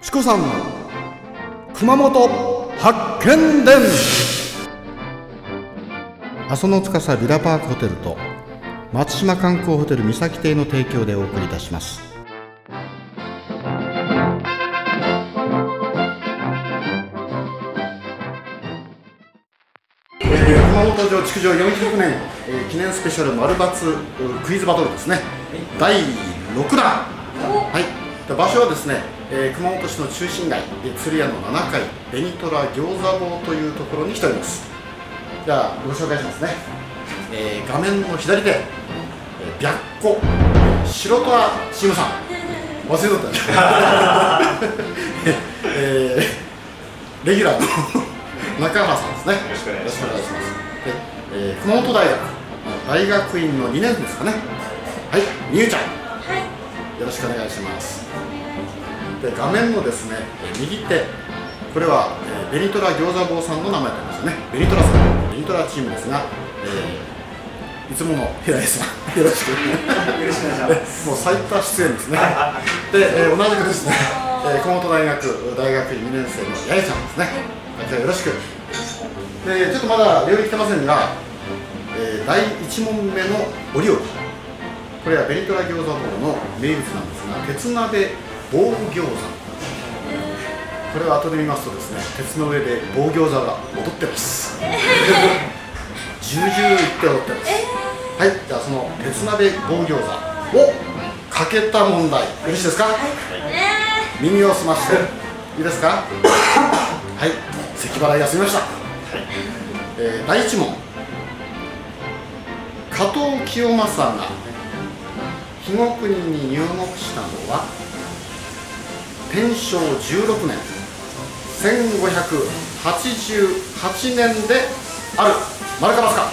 チコさんの熊本発見伝。阿蘇の司ビラパークホテルと松島観光ホテル三崎邸の提供でお送りいたします。えー熊本城築城400年、えー記念スペシャル丸抜うクイズバトルですね。第6弾。はい。で場所はですね、えー熊本市の中心街えー鶴屋の7階ベニトラ餃子房というところに来ておりますじゃあご紹介しますね、えー画面の左手、えー、白子白虎チームさん忘れとったね えーレギュラーの中原さんですね。よろしくお願いします。で、えー熊本大学大学院の2年生ですかね。はい、みゆちゃん。よろしくお願いします。で、画面のですね、えー右手、これは、えーベニトラ餃子坊さんの名前になりますね。ベニトラさん、ベニトラチームですが、えーいつもの平井さん、よろしく。よろしくお願いします。もう最多出演ですね。で、えー同じくですね、えー熊本大学大学院2年生の八重ちゃんですね。じゃあよろしく。で、ちょっとまだ料理来てませんが、えー第1問目のお料理。これはベニトラ餃子坊の名物なんですが、鉄鍋棒餃子。これを後で見ますとですね、鉄の上で棒餃子が踊ってます。重々いって踊ってます。はい、じゃあその鉄鍋棒餃子をかけた問題、よろしいですか？耳を澄ましていいですか？はい、咳払い休みました。えー第一問、加藤清正が肥後国に入国したのは天正16年1588年である。丸か×か。